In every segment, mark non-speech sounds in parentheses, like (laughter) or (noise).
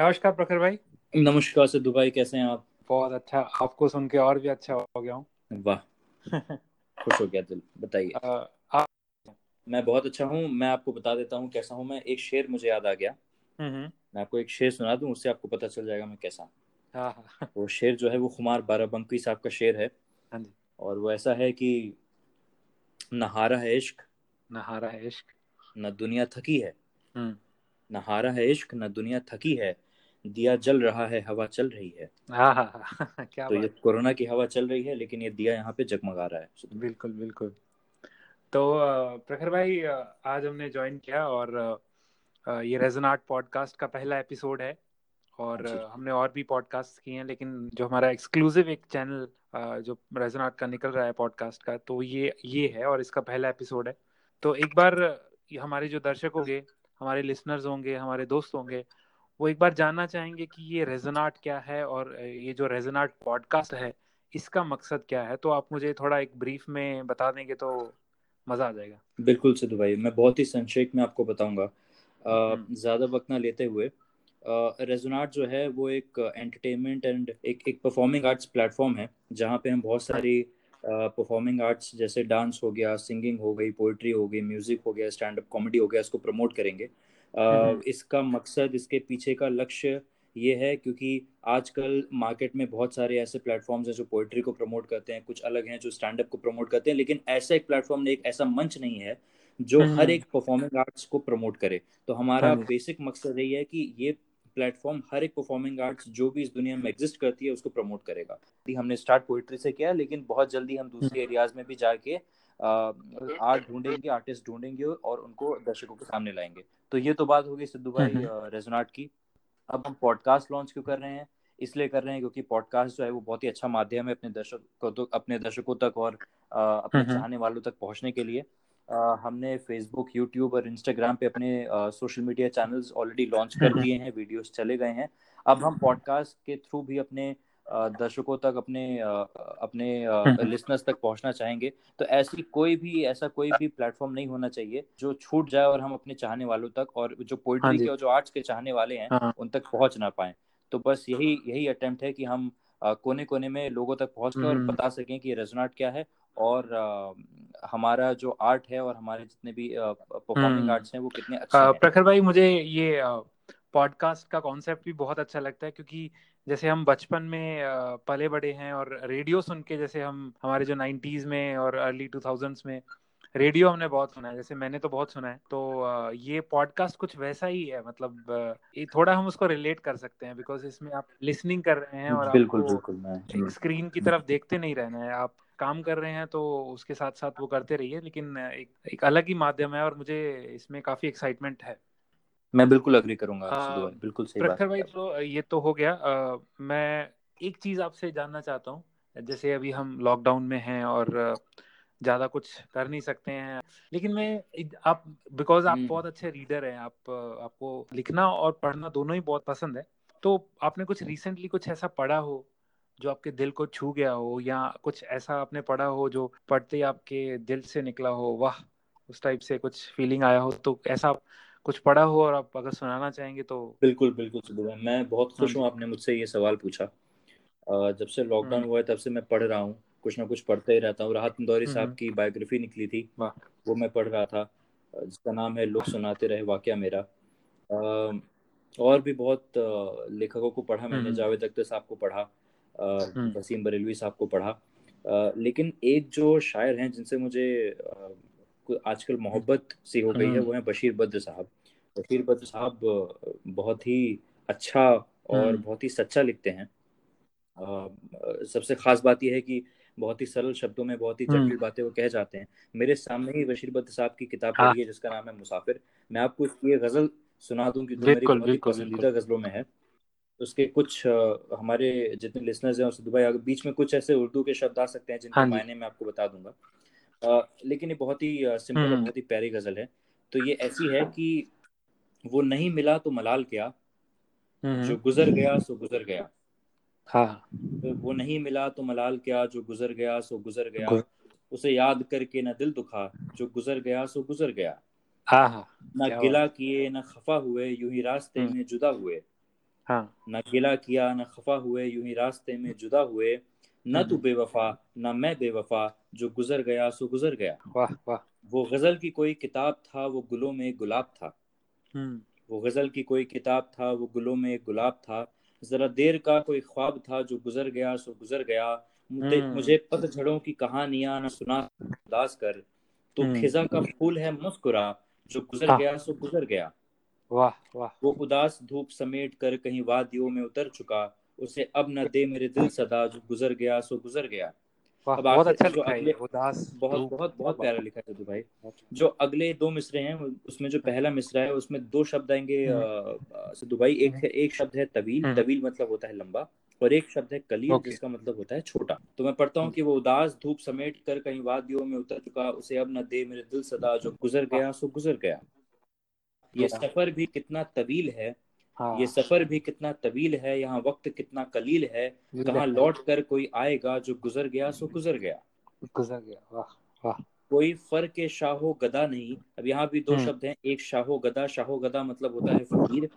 नमस्कार प्रखर भाई। नमस्कार सिद्धू भाई कैसे हैं आप? बहुत अच्छा। आपको सुन के और भी अच्छा हो गया हूँ। वाह खुश हो गया दिल। बताइए। (laughs) आप मैं बहुत अच्छा हूँ। मैं आपको बता देता हूँ कैसा हूँ मैं। एक शेर मुझे याद आ गया। हम्म मैं आपको एक शेर सुना दूँ उससे आपको पता चल जाएगा मैं कैसा हूँ। हाँ हाँ। (laughs) वो शेर जो है वो खुमार बाराबंकी साहब का शेर है। हाँ और वो ऐसा है कि नहारा है इश्क नहारा है इश्क। न दुनिया थकी है। हम्म। नहारा है इश्क न दुनिया थकी है। दिया जल रहा है हवा चल रही है। हाँ हाँ हाँ क्या तो ये बात। कोरोना की हवा चल रही है लेकिन ये दिया यहाँ पे जगमगा रहा है। बिल्कुल बिल्कुल। तो प्रखर भाई आज हमने ज्वाइन किया और ये रेजोनाट पॉडकास्ट का पहला एपिसोड है और हाँ हमने और भी पॉडकास्ट किए हैं लेकिन जो हमारा एक्सक्लूसिव एक चैनल जो रेजोनाट का निकल रहा है पॉडकास्ट का तो ये ये है और इसका पहला एपिसोड है। तो एक बार हमारे जो दर्शक होंगे हमारे लिसनर्स होंगे हमारे दोस्त होंगे वो एक बार जानना चाहेंगे कि ये रेजोनाट क्या है और ये जो रेजोनाट पॉडकास्ट है इसका मकसद क्या है? तो आप मुझे थोड़ा एक ब्रीफ में बता देंगे तो मज़ा आ जाएगा। बिल्कुल सिद्धू भाई मैं बहुत ही संक्षेप में आपको बताऊँगा। हम्म। ज़्यादा वक्त ना लेते हुए रेजोनाट जो है वो एक एंटरटेनमेंट एंड एक एक परफॉर्मिंग आर्ट्स प्लेटफॉर्म है जहाँ पे हम बहुत सारी परफॉर्मिंग आर्ट्स जैसे डांस हो गया सिंगिंग हो गई पोइट्री हो गई म्यूज़िक हो गया स्टैंड अप कॉमेडी हो गया इसको प्रमोट करेंगे। इसका मकसद इसके पीछे का लक्ष्य ये है क्योंकि आजकल मार्केट में बहुत सारे ऐसे प्लेटफॉर्म्स हैं जो पोइट्री को प्रमोट करते हैं कुछ अलग हैं जो स्टैंड अप को प्रमोट करते हैं लेकिन ऐसा एक प्लेटफॉर्म नहीं एक ऐसा मंच नहीं है जो हर हम्म। एक परफॉर्मिंग आर्ट्स को प्रमोट करे। तो हाँ हमारा बेसिक मकसद यही है कि ये प्लेटफॉर्म हर एक परफॉर्मिंग आर्ट्स जो भी इस दुनिया में एग्जिस्ट करती है उसको प्रमोट करेगा। अभी हमने स्टार्ट पोइट्री से किया लेकिन बहुत जल्दी हम दूसरे हम्म। एरियाज़ में भी जाके आर्ट ढूंढेंगे आर्टिस्ट ढूंढेंगे और उनको दर्शकों के सामने लाएँगे। तो ये तो बात होगी सिद्धू भाई हम्म। रेजोनाट की। अब हम पॉडकास्ट लॉन्च क्यों कर रहे हैं? इसलिए कर रहे हैं क्योंकि पॉडकास्ट जो है वो बहुत ही अच्छा माध्यम है अपने दर्शकों तो अपने दर्शकों तक और अपने हम्म। चाहने वालों तक पहुँचने के लिए। हमने फेसबुक यूट्यूब और इंस्टाग्राम पे अपने social media channels already launch कर हम्म। दिए हैं वीडियोस चले गए हैं। अब हम पॉडकास्ट के थ्रू भी अपने दर्शकों तक अपने अपने हम्म। लिसनर्स तक पहुँचना चाहेंगे। तो ऐसी कोई भी ऐसा कोई भी प्लेटफॉर्म नहीं होना चाहिए जो छूट जाए और हम अपने चाहने वालों तक और जो हाँ पोइट्री के और जो आर्ट्स के चाहने वाले हैं हाँ। उन तक पहुँच ना पाए। तो बस यही यही अटेम्प्ट है कि हम कोने कोने में लोगों तक पहुंचकर और हम्म। बता सकें कि रेजोनाट क्या है और अ, हमारा जो आर्ट है और हमारे जितने भी परफॉर्मिंग हम्म। आर्ट्स हैं वो कितने अच्छे हैं। प्रखर भाई मुझे ये पॉडकास्ट का कॉन्सेप्ट भी बहुत अच्छा लगता है क्योंकि जैसे हम बचपन में पले बड़े हैं और रेडियो सुन के जैसे हम हमारे जो नाइन्टीज में और अर्ली टू थाउजेंड्स में रेडियो हमने बहुत सुना है। जैसे मैंने तो बहुत सुना है। तो ये पॉडकास्ट कुछ वैसा ही है मतलब ये थोड़ा हम उसको रिलेट कर सकते हैं बिकॉज़ इसमें आप लिसनिंग कर रहे हैं और बिल्कुल बिल्कुल स्क्रीन की तरफ़ देखते नहीं रहना है। आप काम कर रहे हैं तो उसके साथ साथ वो करते रहिए लेकिन एक एक अलग ही माध्यम है और मुझे इसमें काफ़ी एक्साइटमेंट है। मैं बिल्कुल अग्री करूँगा अ, भाई बिल्कुल सही बात। भाई तो ये तो हो गया। अ, मैं एक चीज़ आपसे जानना चाहता हूँ जैसे अभी हम लॉकडाउन में हैं और ज़्यादा कुछ कर नहीं सकते हैं लेकिन मैं आप बिकॉज़ आप हम्म। बहुत अच्छे रीडर हैं आप आपको लिखना और पढ़ना दोनों ही बहुत पसंद है तो आपने कुछ रिसेंटली कुछ ऐसा पढ़ा हो जो आपके दिल को छू गया हो या कुछ ऐसा आपने पढ़ा हो जो पढ़ते ही आपके दिल से निकला हो वाह उस टाइप से कुछ फीलिंग आया हो तो ऐसा कुछ पढ़ा हो और आप अगर सुनाना चाहेंगे तो बिल्कुल बिल्कुल सिद्धू मैं बहुत हाँ खुश हूँ। आपने मुझसे ये सवाल पूछा। जब से लॉकडाउन हम्म हुआ है तब से मैं पढ़ रहा हूँ कुछ ना कुछ पढ़ते ही रहता हूँ। राहत इंदौरी साहब हम्म। की बायोग्राफी निकली थी वाह। वो मैं पढ़ रहा था जिसका नाम है लोग सुनाते रहे वाकया मेरा। और भी बहुत लेखकों को पढ़ा मैंने हम्म। जावेद अख्तर साहब को पढ़ा। वसीम बरेलवी साहब को पढ़ा। लेकिन एक जो शायर हैं जिनसे मुझे आजकल मोहब्बत सी हो गई है हम्म। वो हैं बशीर बद्र साहब। बशीर बद्र साहब बहुत ही अच्छा और हम्म। बहुत ही सच्चा लिखते हैं। सबसे खास बात यह है कि बहुत ही सरल शब्दों में बहुत ही हम्म। जटिल बातें वो कह जाते हैं। मेरे सामने ही बशीर बद्र साहब की किताब हाँ। पढ़ी है जिसका नाम है मुसाफिर। मैं आपको इसकी ये गज़ल सुना दूँ कि जो मेरी बहुत ही पसंदीदा गजलों में है। उसके कुछ हमारे जितने लिसनर्स हैं सिद्धू भाई अगर बीच में कुछ ऐसे उर्दू के शब्द आ सकते हैं जिनके हाँ मायने मैं आपको बता दूँगा। अ, लेकिन ये बहुत ही सिंपल और हम्म। बहुत ही प्यारी गज़ल है। तो ये ऐसी है कि वो नहीं मिला तो मलाल क्या? जो हम्म। गुजर गया सो गुजर गया। हाँ। तो वो नहीं मिला तो मलाल क्या? जो गुजर गया सो गुजर गया। उसे याद करके ना दिल दुखा जो गुजर गया सो गुजर गया। हाँ हाँ। ना गिला किए ना खफा हुए यूँ ही रास्ते हम्म। में जुदा हुए। हाँ। ना गिला किया ना खफा हुए यूँ ही रास्ते में जुदा हुए न तू हम्म, बेवफा न मैं बेवफा जो गुजर गया सो गुजर गया। वाह वाह। वो गज़ल की कोई किताब था वो गुलों में गुलाब था। हम्म। वो गज़ल की कोई किताब था वो गुलों में गुलाब था। जरा देर का कोई ख्वाब था जो गुजर गया सो गुजर गया। मुझे हम्म। मुझे पतझड़ों की कहानियाँ ना सुना उदास कर। तो खिजा का फूल है मुस्कुरा जो गुजर हाँ। गया सो गुजर गया। वाह वाह। वो उदास धूप समेट कर कहीं वादियों में उतर चुका। उसे अब न दे मेरे दिल सदा जो गुजर गया सो गुजर गया। अब बहुत अच्छा जो अगले उदास बहुत बहुत बहुत प्यारा लिखा है भाई जो अगले दो मिसरे हैं उसमें जो पहला मिसरा है उसमें दो शब्द आएँगे हम्म। सिद्धू भाई एक हम्म। है एक शब्द है तवील। हम्म, तवील मतलब होता है लंबा और एक शब्द है कलील जिसका मतलब होता है छोटा। तो मैं पढ़ता हूँ कि वो उदास धूप समेट कर कहीं वादियों में उतर चुका। उसे अब न दे मेरे दिल सदा जो गुजर गया सो गुजर गया। ये सफ़र भी कितना तवील है हाँ। ये सफ़र भी कितना तवील है यहाँ वक्त कितना कलील है कहाँ लौट कर कोई आएगा जो गुजर गया सो गुजर गया। गुजर गया वाह वाह। कोई फर के शाहो गदा नहीं। अब यहाँ भी दो हम्म। शब्द हैं एक शाहो गदा शाहो गदा मतलब होता है फकीर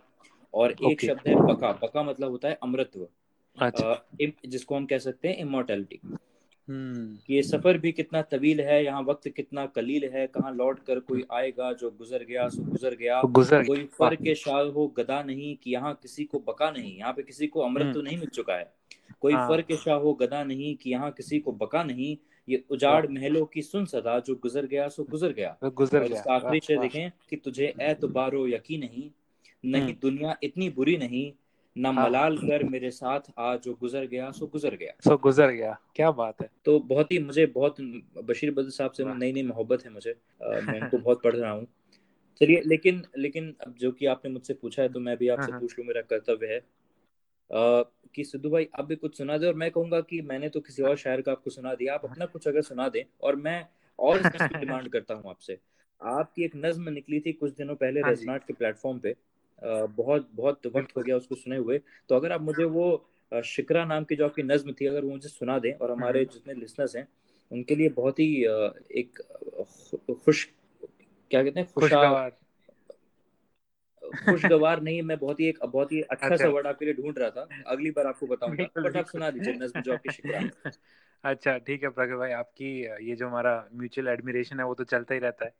और एक शब्द है बका बका मतलब होता है अमृतत्व। अच्छा। जिसको हम कह सकते हैं इमोर्टैलिटी कि ये सफ़र भी कितना तवील है यहाँ वक्त कितना कलील है कहाँ लौट कर कोई आएगा जो गुजर गया सो गुजर गया। तो गुजर कोई फर के शाहो गदा नहीं कि यहाँ किसी को बका नहीं यहाँ पे किसी को अमृत हम्म। तो नहीं मिल चुका है। कोई फर हाँ के शाहो गदा नहीं कि यहाँ किसी को बका नहीं ये उजाड़ महलों की सुन सदा जो गुजर गया सो गुजर गया। गुजर गया। आखिरी शेर देखें कि तुझे एतबारो यकीन नहीं नहीं हम्म। दुनिया इतनी बुरी नहीं न हाँ। मलाल कर मेरे साथ आ जो गुजर गया सो गुजर गया। सो गुजर गया। क्या बात है। तो बहुत ही मुझे बहुत बशीर बदर साहब से नई नई मोहब्बत है मुझे। मैं इनको (laughs) बहुत पढ़ रहा हूँ। चलिए लेकिन लेकिन अब जो कि आपने मुझसे पूछा है तो मैं भी हाँ आपसे हाँ। पूछ लूँ मेरा कर्तव्य है। कि सिद्धू भाई आप भी कुछ सुना दे और मैं कहूँगा कि मैंने तो किसी और शायर का आपको सुना दिया आप अपना कुछ अगर सुना दें और मैं और (laughs) डिमांड करता हूँ आपसे। आपकी एक नज्म निकली थी कुछ दिनों पहले रेजनाट के प्लेटफॉर्म पे बहुत बहुत वक्त हो गया उसको सुने हुए। तो अगर आप मुझे वो शिकरा नाम की जो आपकी नज्म थी अगर वो मुझे सुना दें और हमारे हम्म। जितने लिसनर्स हैं उनके लिए बहुत ही एक खुश क्या कहते हैं खुशगवार। खुशगवार नहीं मैं बहुत ही एक बहुत ही अच्छा सा अच्छा। वर्ड आपके लिए ढूंढ रहा था। अगली बार आपको बताऊँगा। बट आप सुना दीजिए नज्म जो आपकी शिकरा। अच्छा ठीक है प्रगट भाई आपकी ये जो हमारा म्यूचुअल एडमिरेशन है वो तो चलता ही रहता है।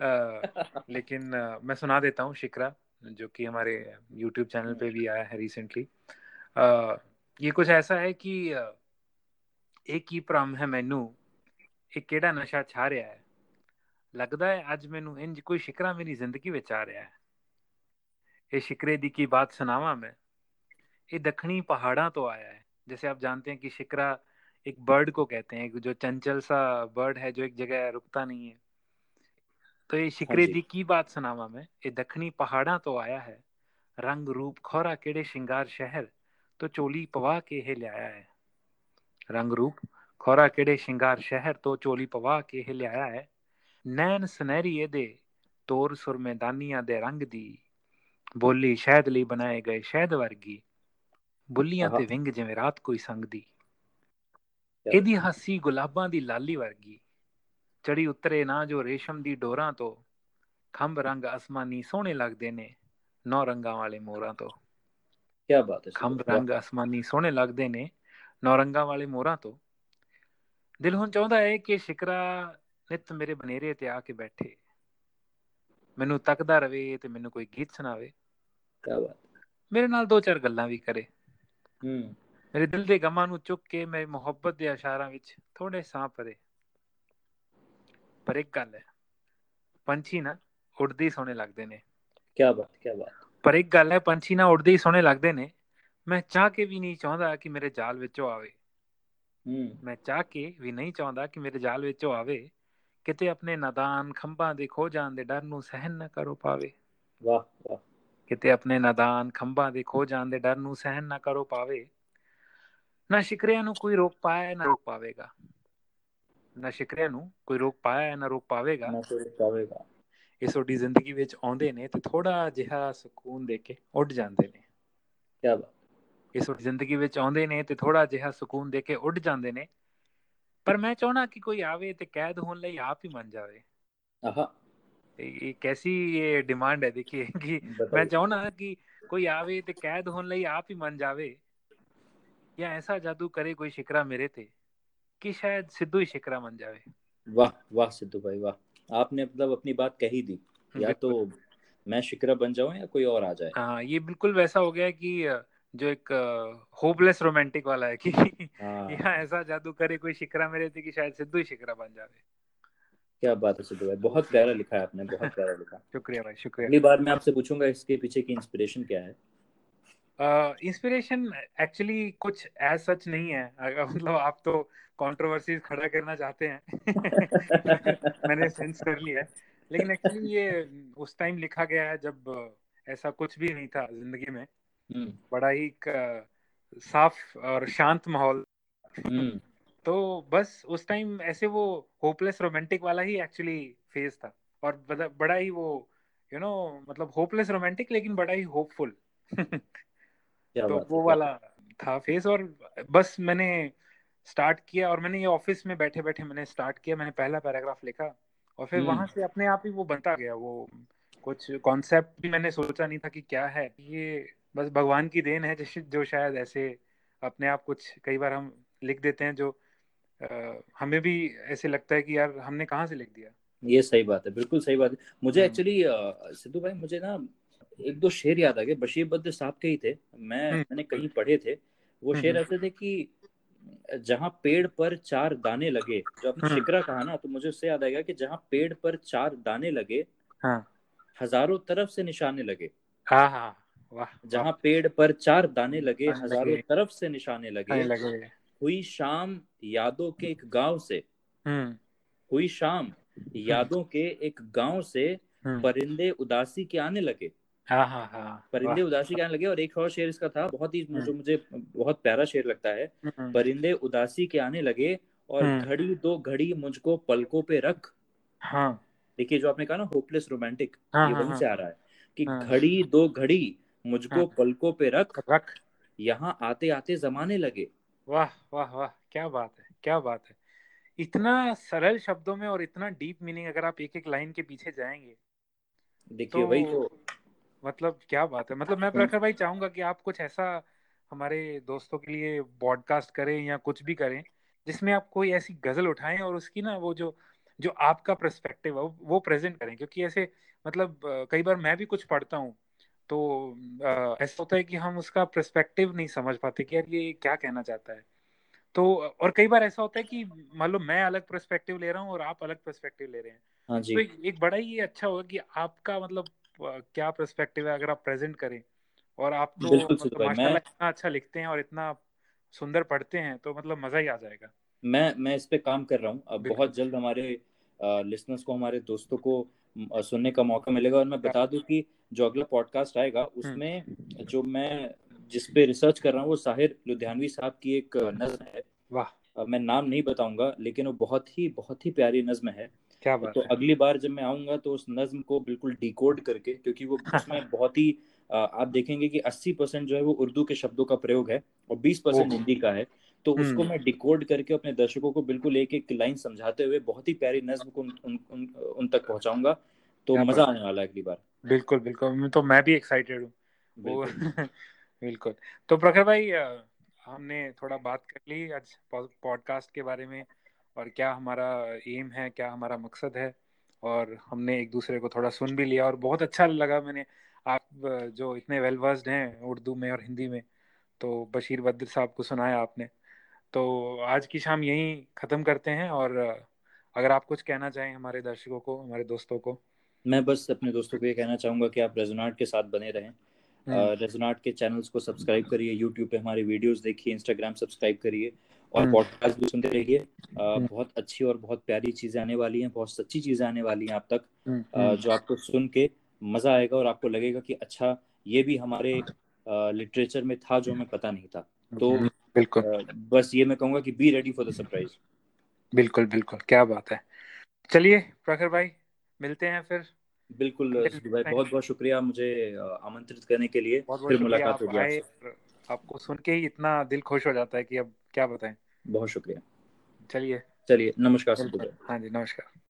(laughs) लेकिन अ, मैं सुना देता हूँ शिकरा जो कि हमारे यूट्यूब चैनल पे भी आया है रिसेंटली ये कुछ ऐसा है कि अ, एक ਹੀ ਭ੍ਰਮ ਹੈ ਮੈਨੂੰ ਇਹ ਕਿਹੜਾ ਨਸ਼ਾ ਛਾ ਰਿਹਾ ਹੈ ਲੱਗਦਾ ਹੈ ਅੱਜ ਮੈਨੂੰ ਇੰਜ ਕੋਈ ਸ਼ਿਕਰਾ ਮੇਰੀ ਜ਼ਿੰਦਗੀ ਵਿੱਚ ਆ ਰਿਹਾ ਹੈ ਇਹ शिकरे दी की बात सुनावा मैं ये दक्षिणी पहाड़ा तो आया है जैसे आप जानते हैं कि शिकरा एक बर्ड को कहते हैं जो चंचल सा बर्ड है जो एक जगह रुकता नहीं है तो ये हाँ शिकरे जी दी की बात सुनावा मैं ये दक्षिणी पहाड़ा तो आया है रंग रूप खोरा केड़े श्रृंगार शहर तो चोली पवा के हे लियाया है रंग रूप खोरा केड़े श्रृंगार शहर तो चोली पवा के हे लियाया है नैन सुनहरी ਇਹਦੇ ਤੋਰ ਸੁਰ ਮੈਦਾਨੀਆਂ ਦੇ ਰੰਗ ਦੀ ਬੋਲੀ ਸ਼ਹਿਦ ਲਈ ਬਣਾਏ ਗਏ ਸ਼ਹਿਦ ਵਰਗੀ ਬੁੱਲੀਆਂ आहा ਤੇ ਵਿੰਗ ਜਿਵੇਂ ਰਾਤ ਕੋਈ ਸੰਗਦੀ क्या ਇਹਦੀ ਹਾਸੀ ਗੁਲਾਬਾਂ ਦੀ ਲਾਲੀ ਵਰਗੀ ਚੜੀ ਉਤਰੇ ਨਾ ਜੋ ਰੇਸ਼ਮ ਦੀ ਡੋਰਾਂ ਤੋਂ ਖੰਭ ਰੰਗ ਅਸਮਾਨੀ ਸੋਹਣੇ ਲੱਗਦੇ ਨੇ ਨੌ ਰੰਗਾਂ ਵਾਲੇ ਮੋਰਾਂ ਤੋਂ। ਕੀ ਬਾਤ ਹੈ ਖੰਭ ਰੰਗ ਅਸਮਾਨੀ ਸੋਹਣੇ ਲੱਗਦੇ ਨੇ ਨੌ ਰੰਗਾਂ ਵਾਲੇ ਮੋਰਾਂ ਤੋਂ। ਦਿਲ ਹੁਣ ਚਾਹੁੰਦਾ ਹੈ ਕਿ ਸ਼ਿਕਰਾ ਨਿਤ ਮੇਰੇ ਬਨੇਰੇ ਤੇ ਆ ਕੇ ਬੈਠੇ। ਮੈਨੂੰ ਤੱਕਦਾ ਰਵੇ ਤੇ ਮੈਨੂੰ ਕੋਈ ਗੀਤ ਸੁਣਾਵੇ। ਕੀ ਬਾਤ ਮੇਰੇ ਨਾਲ ਦੋ ਚਾਰ ਗੱਲਾਂ ਵੀ ਕਰੇ। ਹੂੰ। ਮੇਰੇ ਦਿਲ ਦੇ ਗਮਾਂ ਨੂੰ ਚੁੱਕ ਕੇ ਮੈਂ ਮੁਹੱਬਤ ਦੇ ਇਸ਼ਾਰਾਂ ਵਿੱਚ ਥੋੜੇ ਸਾਹ ਪਰੇ ਪਰ ਇੱਕ ਗੱਲ ਹੈ ਪੰਛੀ ਨਾ ਉੱਡਦੇ ਹੀ ਸੋਹਣੇ ਲੱਗਦੇ ਨੇ ਕੀ ਬਾਤ ਕੀ ਬਾਤ ਪਰ ਇੱਕ ਗੱਲ ਹੈ ਪੰਛੀ ਨਾ ਉੱਡਦੇ ਹੀ ਸੋਹਣੇ ਲੱਗਦੇ ਨੇ ਮੈਂ ਚਾਹ ਕੇ ਵੀ ਨਹੀਂ ਚਾਹੁੰਦਾ ਕਿ ਮੇਰੇ ਜਾਲ ਵਿੱਚੋਂ ਆਵੇ ਹੂੰ ਮੈਂ ਚਾਹ ਕੇ ਵੀ ਨਹੀਂ ਚਾਹੁੰਦਾ ਕਿ ਮੇਰੇ ਜਾਲ ਵਿੱਚੋਂ ਆਵੇ ਕਿਤੇ ਆਪਣੇ ਨਾਦਾਨ ਖੰਭਾਂ ਦੇ ਖੋ ਜਾਣ ਦੇ ਡਰ ਨੂੰ ਸਹਿਨ ਨਾ ਕਰੋ ਪਾਵੇ ਵਾਹ ਵਾਹ ਕਿਤੇ ਆਪਣੇ ਨਾਦਾਨ ਖੰਭਾਂ ਦੇ ਖੋ ਜਾਣ ਦੇ ਡਰ ਨੂੰ ਸਹਿਨ ਨਾ ਕਰੋ ਪਾਵੇ ਨਾ ਸ਼ਿਕਰਿਆਂ ਨੂੰ ਕੋਈ ਰੋਕ ਪਾਇਆ ਨਾ ਰੋਕ ਪਾਵੇਗਾ ਨਾ ਸ਼ਿਕਰਿਆ ਨੂੰ ਕੋਈ ਰੋਕ ਪਾਇਆ ਹੈ ਨਾ ਰੋਕ ਪਾਵੇਗਾ? ਨਾ ਕੋਈ ਪਾਵੇਗਾ। ਇਹ ਤੁਹਾਡੀ ਜ਼ਿੰਦਗੀ ਵਿੱਚ ਆਉਂਦੇ ਨੇ ਤੇ ਥੋੜਾ ਜਿਹਾ ਸਕੂਨ ਦੇ ਕੇ ਉੱਡ ਜਾਂਦੇ ਨੇ। ਕੀ ਬਾਤ। ਇਹ ਤੁਹਾਡੀ ਜ਼ਿੰਦਗੀ ਵਿੱਚ ਆਉਂਦੇ ਨੇ ਤੇ ਥੋੜਾ ਜਿਹਾ ਸਕੂਨ ਦੇ ਕੇ ਉੱਡ ਜਾਂਦੇ ਨੇ। ਪਰ ਮੈਂ ਚਾਹਣਾ ਕਿ ਕੋਈ ਆਵੇ ਤੇ ਕੈਦ ਹੋਣ ਲਈ ਆਪ ਹੀ ਮੰਨ ਜਾਵੇ। ਆਹਾ। ਇਹ ਕੈਸੀ ਇਹ ਡਿਮਾਂਡ ਹੈ ਦੇਖੀਏ ਕਿ ਮੈਂ ਚਾਹਣਾ ਕਿ ਕੋਈ ਆਵੇ ਤੇ ਕੈਦ ਹੋਣ ਲਈ ਆਪ ਹੀ ਮੰਨ ਜਾਵੇ। ਜਾਂ ਐਸਾ ਜਾਦੂ ਕਰੇ ਕੋਈ ਸ਼ਿਕਰਾ ਮੇਰੇ ਤੇ। कि शायद सिद्धू ही शिकरा बन जावे। वाह वाह सिद्धू भाई वाह। आपने मतलब अपनी बात कही दी। या तो मैं शिकरा बन जाऊँ या कोई और आ जाए। हाँ ये बिल्कुल वैसा हो गया कि जो एक होपलेस रोमांटिक वाला है कि हाँ। यहाँ ऐसा जादू करे कोई शिकरा मेरे थे कि शायद सिद्धू ही शिकरा बन जावे। क्या बात है सिद्धू भाई बहुत प्यारा लिखा है आपने बहुत प्यारा लिखा। (laughs) शुक्रिया भाई शुक्रिया। अगली बार मैं आपसे पूछूँगा इसके पीछे की इंस्पिरेशन क्या है। इंस्पिरेशन uh, एक्चुअली कुछ एज सच नहीं है। मतलब आप तो कंट्रोवर्सीज खड़ा करना चाहते हैं। (laughs) मैंने सेंस कर लिया है। लेकिन एक्चुअली ये उस टाइम लिखा गया है जब ऐसा कुछ भी नहीं था ज़िंदगी में। हम्म। बड़ा ही साफ़ और शांत माहौल। हम्म। तो बस उस टाइम ऐसे वो होपलेस रोमांटिक वाला ही एक्चुअली फ़ेज़ था। और बड़ा ही वो यू you नो know, मतलब होपलेस रोमांटिक लेकिन बड़ा ही होपफुल (laughs) तो वो वाला था फेस और बस मैंने स्टार्ट किया और मैंने ये ऑफ़िस में बैठे बैठे मैंने स्टार्ट किया मैंने पहला पैराग्राफ लिखा और फिर वहाँ से अपने आप ही वो बनता गया वो कुछ कॉन्सेप्ट भी मैंने सोचा नहीं था कि क्या है। ये बस भगवान की देन है जो शायद ऐसे अपने आप कुछ कई बार हम लिख देते हैं जो आ, हमें भी ऐसे लगता है कि यार हमने कहाँ से लिख दिया? ये सही बात है बिल्कुल सही बात है। मुझे एक्चुअली सिद्धू भाई मुझे ना एक दो शेर याद आ गए बशीर बद्र साहब के ही थे। मैं हम्म। मैंने कहीं पढ़े थे। वो हम्म, शेर हम्म। ऐसे थे कि जहाँ पेड़ पर चार दाने लगे जो आपने शिकरा कहा ना तो मुझे उससे याद आएगा कि जहाँ पेड़ पर चार दाने लगे हाँ। हज़ारों तरफ़ से निशाने लगे। हाँ हाँ वाह जहाँ पेड़ पर चार दाने लगे हज़ारों तरफ़ से निशाने लगे, लगे। हुई शाम यादों के एक गाँव से। हुई शाम यादों के एक गाँव से परिंदे उदासी के आने लगे। हाँ हाँ हाँ। परिंदे उदासी के आने लगे और एक और शेर इसका था बहुत ही जो हम्म। मुझे बहुत प्यारा शेर लगता है। हम्म। परिंदे उदासी के आने लगे और हम्म। घड़ी दो घड़ी मुझको पलकों पे रख। हाँ। देखिए जो आपने कहा ना होपलेस रोमांटिक हाँ, ये वहीं हाँ, से आ रहा है कि हाँ, घड़ी दो घड़ी मुझको हाँ, पलकों पे रख। रख। यहाँ आते आते जमाने लगे। वाह वाह वाह क्या बात है क्या बात है। इतना सरल शब्दों में और इतना डीप मीनिंग अगर आप एक एक लाइन के पीछे जाएँगे देखिए तो, वही तो। मतलब क्या बात है। मतलब मैं प्रखर भाई चाहूँगा कि आप कुछ ऐसा हमारे दोस्तों के लिए पॉडकास्ट करें या कुछ भी करें जिसमें आप कोई ऐसी गज़ल उठाएँ और उसकी ना वो जो जो आपका परस्पेक्टिव है वो प्रेजेंट करें। क्योंकि ऐसे मतलब कई बार मैं भी कुछ पढ़ता हूँ तो ऐसा होता है कि हम उसका परस्पेक्टिव नहीं समझ पाते कि यार ये क्या कहना चाहता है। तो और कई बार ऐसा होता है कि मान लो मैं अलग परस्पेक्टिव ले रहा हूँ और आप अलग परस्पेक्टिव ले रहे हैं। हाँ जी। तो एक बड़ा ही अच्छा होगा कि आपका मतलब क्या पर्सपेक्टिव है अगर आप प्रेजेंट करें? और आप तो मतलब माशाल्लाह इतना अच्छा लिखते हैं और इतना सुंदर पढ़ते हैं तो मतलब मज़ा ही आ जाएगा। मैं मैं इस पे काम कर रहा हूँ। अब बहुत जल्द हमारे लिसनर्स को हमारे दोस्तों को सुनने का मौका मिलेगा और मैं बता दूँ कि जो अगला पॉडकास्ट आएगा हम्म। उसमें जो मैं जिस पे रिसर्च कर रहा हूँ वो साहिर लुधियानवी साहब की एक नज्म है। वाह। मैं नाम नहीं बताऊँगा लेकिन वो बहुत ही बहुत ही प्यारी नज्म है। क्या बात तो है? अगली बार जब मैं आऊँगा तो उस नज्म को बिल्कुल डिकोड करके क्योंकि वो उसमें (laughs) बहुत ही आप देखेंगे कि 80 परसेंट जो है वो उर्दू के शब्दों का प्रयोग है और 20 परसेंट हिंदी का है। तो उसको हम्म। मैं डिकोड करके अपने दर्शकों को बिल्कुल एक एक लाइन समझाते हुए बहुत ही प्यारी नज्म को उन, उन, उन, उन तक पहुंचाऊँगा। तो मज़ा आने वाला है अगली बार। बिल्कुल बिल्कुल। तो मैं भी एक्साइटेड हूँ। (laughs) बिल्कुल तो प्रखर भाई हमने थोड़ा बात कर ली आज पॉडकास्ट के बारे में। और क्या हमारा एम है क्या हमारा मकसद है? और हमने एक दूसरे को थोड़ा सुन भी लिया और बहुत अच्छा लगा मैंने। आप जो इतने वेल वर्स्ड हैं उर्दू में और हिंदी में तो बशीर बद्र साहब को सुनाया आपने। तो आज की शाम यहीं ख़त्म करते हैं और अगर आप कुछ कहना चाहें हमारे दर्शकों को हमारे दोस्तों को। मैं बस अपने दोस्तों को ये कहना चाहूँगा कि आप रेजोनाट के साथ बने रहें। रेजोनाट हम्म। के चैनल्स को सब्सक्राइब करिए यूट्यूब पे हमारे वीडियोस देखिए इंस्टाग्राम सब्सक्राइब करिए। और पॉडकास्ट हम्म। भी सुनते रहिए। हम्म। बहुत अच्छी और बहुत प्यारी चीज़ें आने वाली हैं बहुत सच्ची चीज़ें आने वाली हैं आप तक। हम्म, जो आपको सुन के मज़ा आएगा और आपको लगेगा कि अच्छा ये भी हमारे लिटरेचर में था जो हमें पता नहीं था। तो बिल्कुल। बस ये मैं कहूँगा कि be ready for the surprise बिल्कुल बिल्कुल। क्या बात है। चलिए प्रखर भाई मिलते हैं फिर। बिल्कुल भाई बहुत बहुत शुक्रिया मुझे आमंत्रित करने के लिए। फिर मुलाकात होगी आपको सुन के ही इतना दिल खुश हो जाता है कि अब क्या बताएँ। बहुत शुक्रिया। चलिए। चलिए नमस्कार हाँ जी नमस्कार।